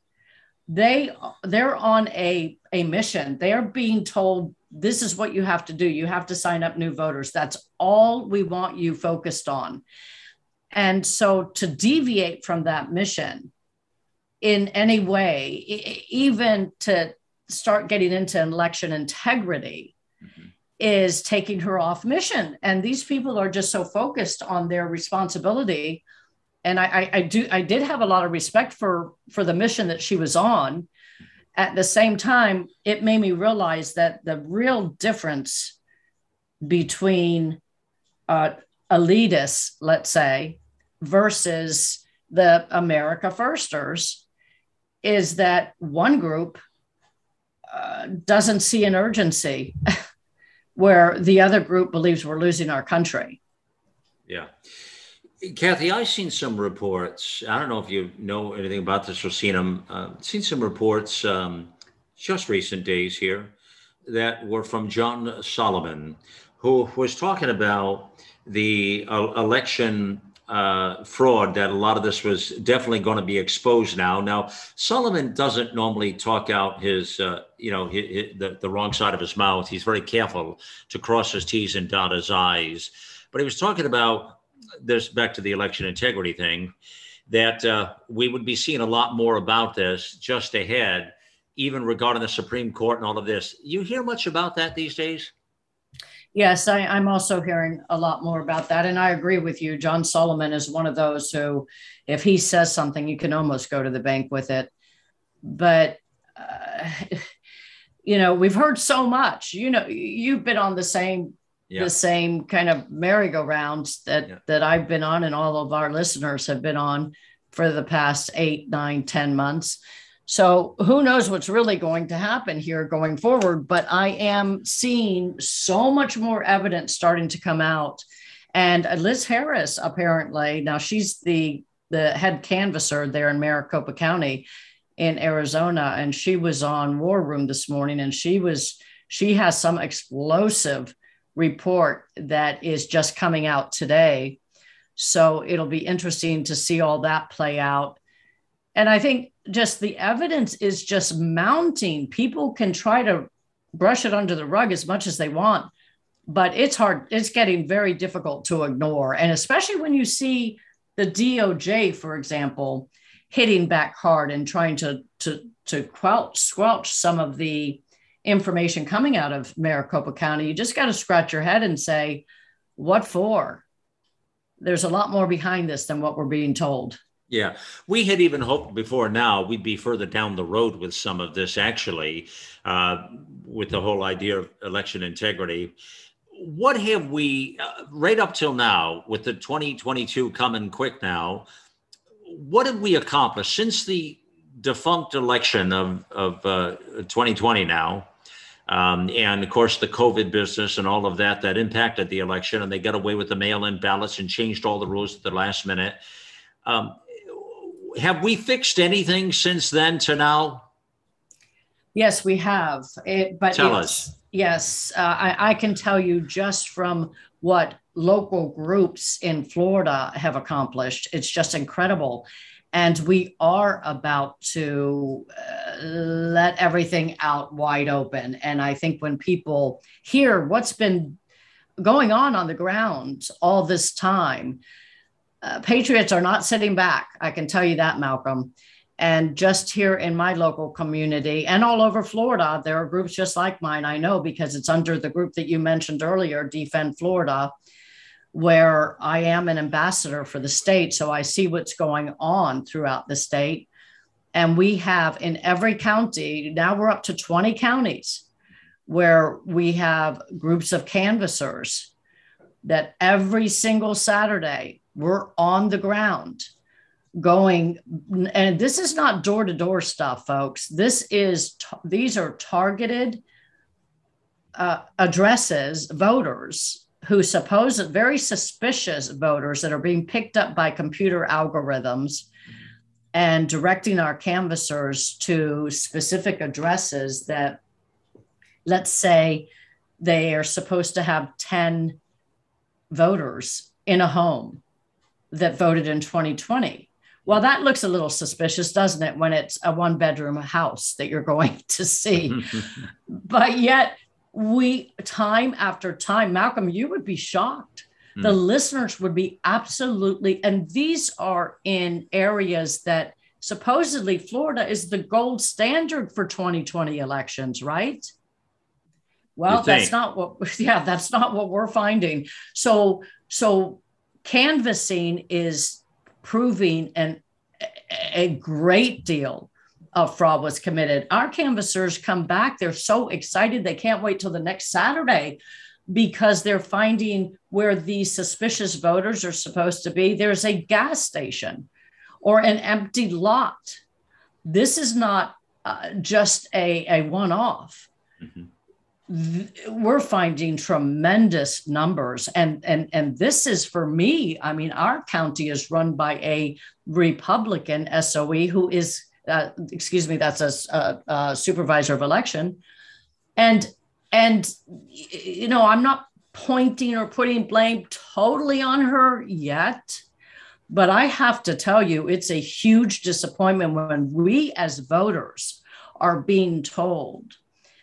They they're on a a mission. They're being told this is what you have to do. You have to sign up new voters. That's all we want you focused on. And so to deviate from that mission in any way, even to start getting into election integrity. Is taking her off mission. And these people are just so focused on their responsibility. And I, I, I do I did have a lot of respect for for the mission that she was on. At the same time, it made me realize that the real difference between uh, elitists, let's say, versus the America Firsters is that one group uh, doesn't see an urgency <laughs> where the other group believes we're losing our country. Yeah. Kathy, I've seen some reports. I don't know if you know anything about this or seen them. Uh, seen some reports um, just recent days here that were from John Solomon, who was talking about the uh, election uh, fraud that a lot of this was definitely going to be exposed now. Now, Solomon doesn't normally talk out his, uh, you know, his, his, the, the wrong side of his mouth. He's very careful to cross his T's and dot his I's. But he was talking about this back to the election integrity thing that uh, we would be seeing a lot more about this just ahead, even regarding the Supreme Court and all of this. You hear much about that these days? Yes, I, am also hearing a lot more about that. And I agree with you. John Solomon is one of those who, if he says something, you can almost go to the bank with it. But uh, <laughs> you know, we've heard so much. You know, you've been on the same yeah. the same kind of merry-go-rounds that yeah. that I've been on, and all of our listeners have been on for the past eight, nine, ten months. So who knows what's really going to happen here going forward? But I am seeing so much more evidence starting to come out. And Liz Harris, apparently, now she's the the head canvasser there in Maricopa County in Arizona, and she was on War Room this morning, and she was she has some explosive report that is just coming out today. So it'll be interesting to see all that play out. And I think just the evidence is just mounting. People can try to brush it under the rug as much as they want, but it's hard. It's getting very difficult to ignore. And especially when you see the DOJ, for example, hitting back hard and trying to to to squelch squelch some of the information coming out of Maricopa County, you just got to scratch your head and say, what for? There's a lot more behind this than what we're being told. Yeah, we had even hoped before now we'd be further down the road with some of this, actually, uh, with the whole idea of election integrity. What have we, uh, right up till now, with the 2022 coming quick now, what have we accomplished since the defunct election of, of uh, 2020 now? Um, and of course, the COVID business and all of that that impacted the election, and they got away with the mail-in ballots and changed all the rules at the last minute. Um, have we fixed anything since then to now? Yes, we have. It, but tell us. Yes, uh, I, I can tell you just from what local groups in Florida have accomplished. It's just incredible. And we are about to uh, let everything out wide open. And I think when people hear what's been going on on the ground all this time, uh, patriots are not sitting back. I can tell you that, Malcolm. And just here in my local community and all over Florida, there are groups just like mine. I know because it's under the group that you mentioned earlier, Defend Florida where I am an ambassador for the state. So I see what's going on throughout the state. And we have in every county, now we're up to 20 counties where we have groups of canvassers that every single Saturday we're on the ground going and this is not door to door stuff folks. This is these are targeted uh, addresses voters who suppose very suspicious voters that are being picked up by computer algorithms and directing our canvassers to specific addresses that, let's say, they are supposed to have 10 voters in a home that voted in 2020. Well, that looks a little suspicious, doesn't it, when it's a one bedroom house that you're going <laughs> to see? <laughs> but yet, we time after time, Malcolm, you would be shocked. Mm. The listeners would be absolutely, and these are in areas that supposedly Florida is the gold standard for 2020 elections, right? Well, that's not what, <laughs> yeah, that's not what we're finding. So, so canvassing is proving an, a great deal of fraud was committed. Our canvassers come back, they're so excited, they can't wait till the next Saturday because they're finding where these suspicious voters are supposed to be. There's a gas station or an empty lot. This is not uh, just a, a one off. Mm-hmm we're finding tremendous numbers and and and this is for me i mean our county is run by a republican soe who is uh, excuse me, that's a, a, a supervisor of election, and and you know I'm not pointing or putting blame totally on her yet. But I have to tell you, it's a huge disappointment when we as voters are being told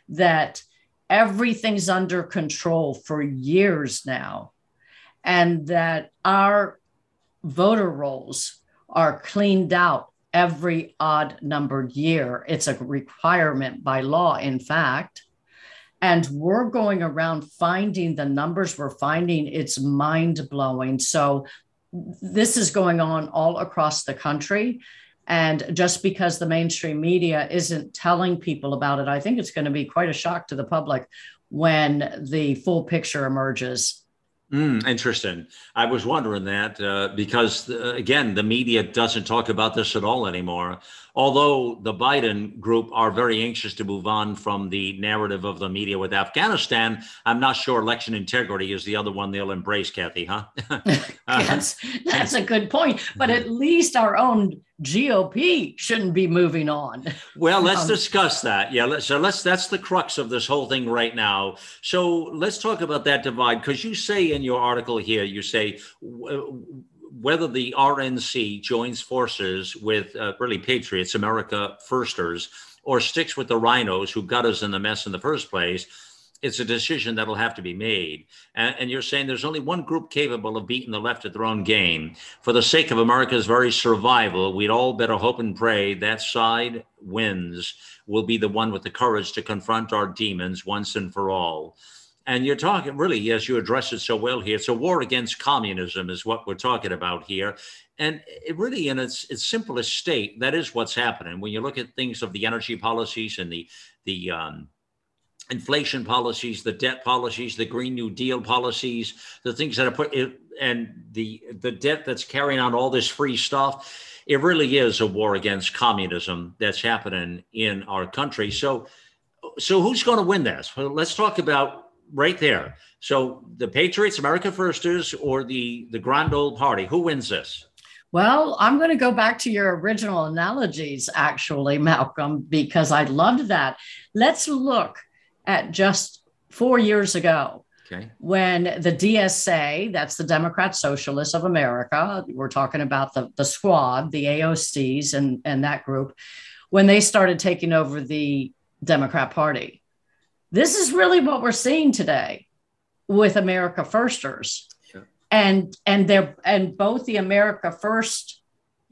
that everything's under control for years now and that our voter rolls are cleaned out every odd numbered year. It's a requirement by law, in fact. And we're going around finding the numbers we're finding. It's mind blowing. So, this is going on all across the country. And just because the mainstream media isn't telling people about it, I think it's going to be quite a shock to the public when the full picture emerges. Mm, interesting. I was wondering that uh, because, the, again, the media doesn't talk about this at all anymore. Although the Biden group are very anxious to move on from the narrative of the media with Afghanistan, I'm not sure election integrity is the other one they'll embrace, Kathy, huh? <laughs> <laughs> yes, <laughs> that's a good point. But at least our own GOP shouldn't be moving on. Well, let's um, discuss that. Yeah, so let's that's the crux of this whole thing right now. So let's talk about that divide because you say in your article here, you say whether the RNC joins forces with uh, really patriots, America firsters, or sticks with the RINOs who got us in the mess in the first place it's a decision that'll have to be made. And, and, you're saying there's only one group capable of beating the left at their own game. For the sake of America's very survival, we'd all better hope and pray that side wins, will be the one with the courage to confront our demons once and for all. And you're talking really, as you address it so well here, it's a war against communism, is what we're talking about here. And it really, in its, its simplest state, that is what's happening. When you look at things of the energy policies and the the um, inflation policies, the debt policies, the Green New Deal policies, the things that are put it, and the the debt that's carrying on all this free stuff. It really is a war against communism that's happening in our country. So, so who's going to win this? Well, let's talk about right there. So the Patriots, America Firsters, or the the Grand Old Party? Who wins this? Well, I'm going to go back to your original analogies, actually, Malcolm, because I loved that. Let's look at just four years ago. Okay. When the DSA, that's the Democrat Socialists of America, we're talking about the, the squad, the AOCs and, and that group, when they started taking over the Democrat Party. This is really what we're seeing today with America Firsters. And and they're and both the America First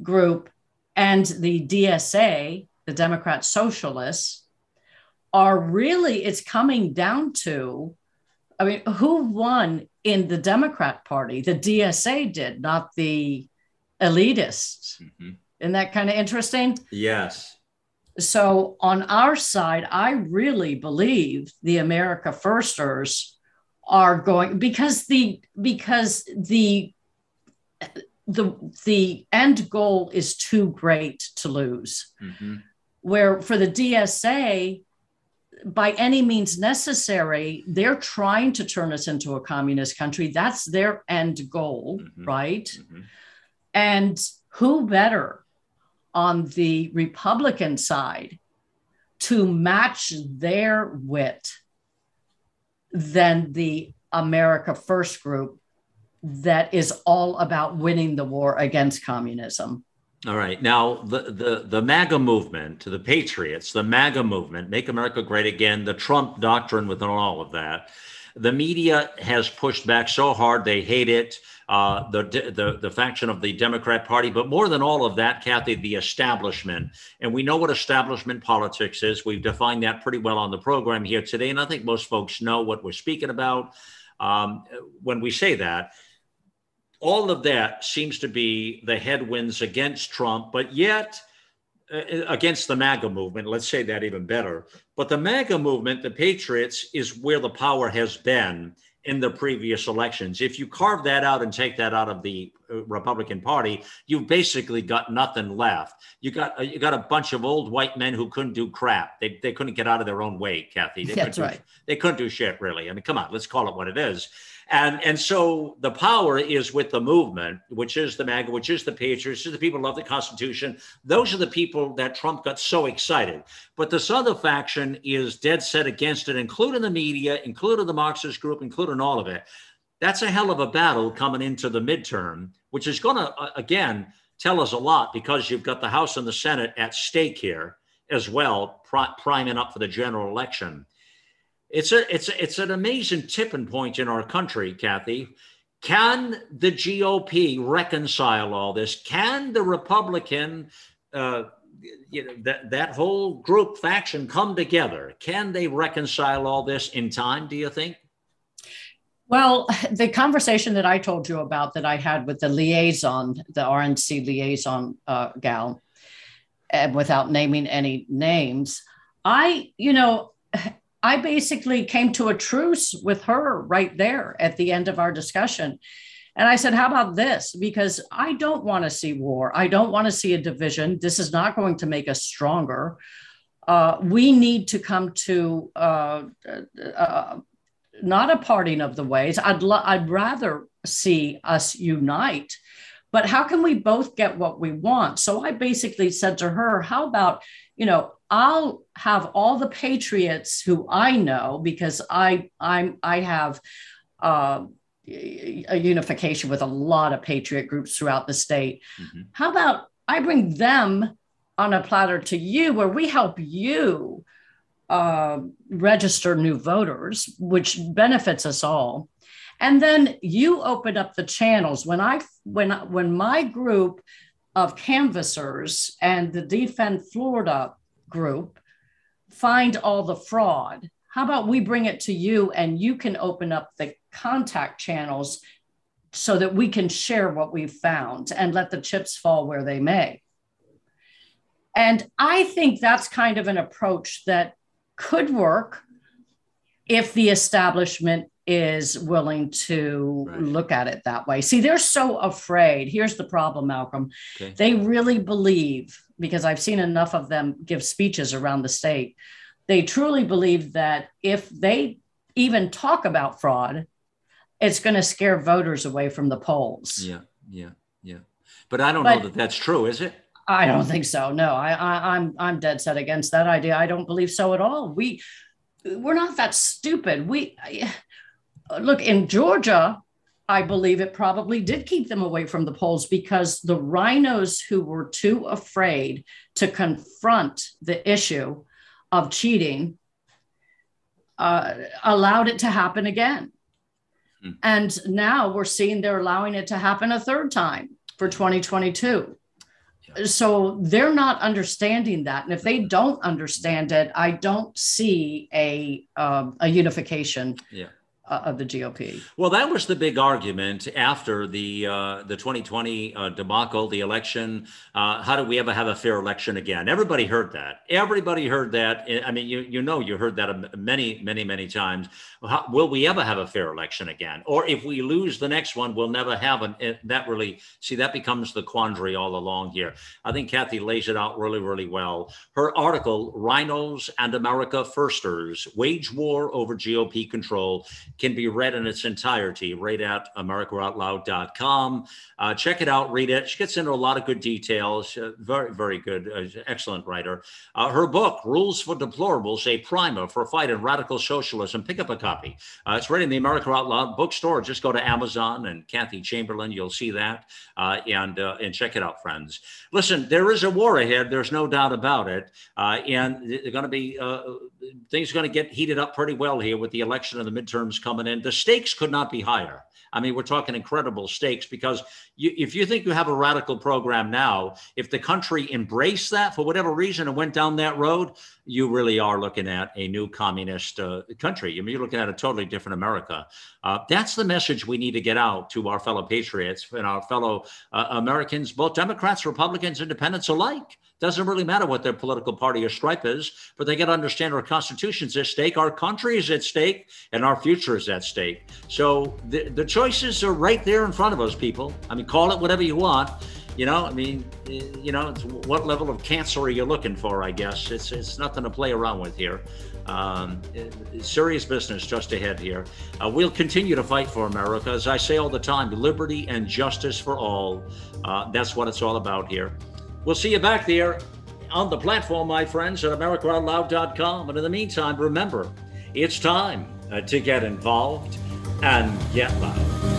group and the DSA, the Democrat Socialists, are really it's coming down to I mean, who won in the Democrat Party? The DSA did, not the elitists. Mm-hmm. Isn't that kind of interesting? Yes. So on our side, I really believe the America Firsters are going because the because the the the end goal is too great to lose. Mm-hmm. Where for the DSA, by any means necessary, they're trying to turn us into a communist country. That's their end goal, mm-hmm. right? Mm-hmm. And who better on the Republican side to match their wit than the America First group that is all about winning the war against communism? All right. Now, the, the, the MAGA movement, the Patriots, the MAGA movement, Make America Great Again, the Trump doctrine within all of that, the media has pushed back so hard. They hate it. Uh, the, the, the faction of the Democrat Party, but more than all of that, Kathy, the establishment. And we know what establishment politics is. We've defined that pretty well on the program here today. And I think most folks know what we're speaking about um, when we say that all of that seems to be the headwinds against Trump, but yet uh, against the MAGA movement. Let's say that even better. But the MAGA movement, the Patriots, is where the power has been in the previous elections. If you carve that out and take that out of the uh, Republican Party, you've basically got nothing left. You got uh, you got a bunch of old white men who couldn't do crap. They, they couldn't get out of their own way, Kathy. They That's right. Do, they couldn't do shit really. I mean, come on, let's call it what it is. And and so the power is with the movement, which is the MAGA, which is the Patriots, is the people who love the Constitution. Those are the people that Trump got so excited. But this other faction is dead set against it, including the media, including the Marxist group, including all of it. That's a hell of a battle coming into the midterm, which is going to, uh, again, tell us a lot because you've got the House and the Senate at stake here as well, priming up for the general election. It's a it's a, it's an amazing tipping point in our country, Kathy. Can the GOP reconcile all this? Can the Republican, uh, you know, that that whole group faction come together? Can they reconcile all this in time? Do you think? Well, <laughs> the conversation that I told you about that I had with the liaison, the RNC liaison uh, gal, and without naming any names, I, you know, I basically came to a truce with her right there at the end of our discussion. And I said, How about this? Because I don't want to see war. I don't want to see a division. This is not going to make us stronger. Uh, we need to come to uh, uh, not a parting of the ways. I'd, lo- I'd rather see us unite. But how can we both get what we want? So I basically said to her, How about, you know, I'll have all the patriots who I know because I I'm I have uh, a unification with a lot of patriot groups throughout the state. Mm-hmm. How about I bring them on a platter to you where we help you uh, register new voters, which benefits us all. And then you open up the channels. When I when when my group of canvassers and the Defend Florida group find all the fraud, how about we bring it to you and you can open up the contact channels so that we can share what we've found and let the chips fall where they may. And I think that's kind of an approach that could work if the establishment is willing to right. look at it that way. See, they're so afraid. Here's the problem, Malcolm. Okay. They really believe, because I've seen enough of them give speeches around the state, they truly believe that if they even talk about fraud, it's going to scare voters away from the polls. Yeah, yeah, yeah. But I don't but, know that that's true, is it? I don't think so. No, I, I I'm I'm dead set against that idea. I don't believe so at all. We we're not that stupid. We look in Georgia. I believe it probably did keep them away from the polls because the RINOs who were too afraid to confront the issue of cheating uh, allowed it to happen again. Hmm. And now we're seeing they're allowing it to happen a third time for 2022 so they're not understanding that and if they don't understand it i don't see a um, a unification yeah of the GOP. Well, that was the big argument after the uh, the 2020 uh, debacle, the election. Uh, how do we ever have a fair election again? Everybody heard that. Everybody heard that. I mean, you you know, you heard that many, many, many times. How, will we ever have a fair election again? Or if we lose the next one, we'll never have an. Eh, that really see that becomes the quandary all along here. I think Kathy lays it out really, really well. Her article, "RINOs and America Firsters: Wage War Over GOP Control." Can be read in its entirety right at americaoutloud.com. Uh, check it out, read it. She gets into a lot of good details. Uh, very, very good, uh, excellent writer. Uh, her book, Rules for Deplorables, a primer for fight in radical socialism. Pick up a copy. Uh, it's right in the America Out Loud bookstore. Just go to Amazon and Kathy Chamberlain. You'll see that. Uh, and, and check it out, friends. Listen, there is a war ahead. There's no doubt about it. and they're going to be, things are going to get heated up pretty well here with the election and the midterms coming in. The stakes could not be higher. I mean, we're talking incredible stakes because you, if you think you have a radical program now, if the country embraced that for whatever reason and went down that road, you really are looking at a new communist uh, country. I mean, you're looking at a totally different America. Uh, that's the message we need to get out to our fellow patriots and our fellow uh, Americans, both Democrats, Republicans, Independents alike. Doesn't really matter what their political party or stripe is, but they got to understand our Constitution's at stake, our country is at stake, and our future is at stake. So the, the choices are right there in front of us, people. I mean, call it whatever you want. You know, I mean, you know, what level of cancer are you looking for? I guess it's it's nothing to play around with here. Um, serious business just ahead here. Uh, we'll continue to fight for America, as I say all the time: liberty and justice for all. Uh, that's what it's all about here. We'll see you back there on the platform, my friends, at AmericaOutloud.com. And in the meantime, remember, it's time uh, to get involved and get loud.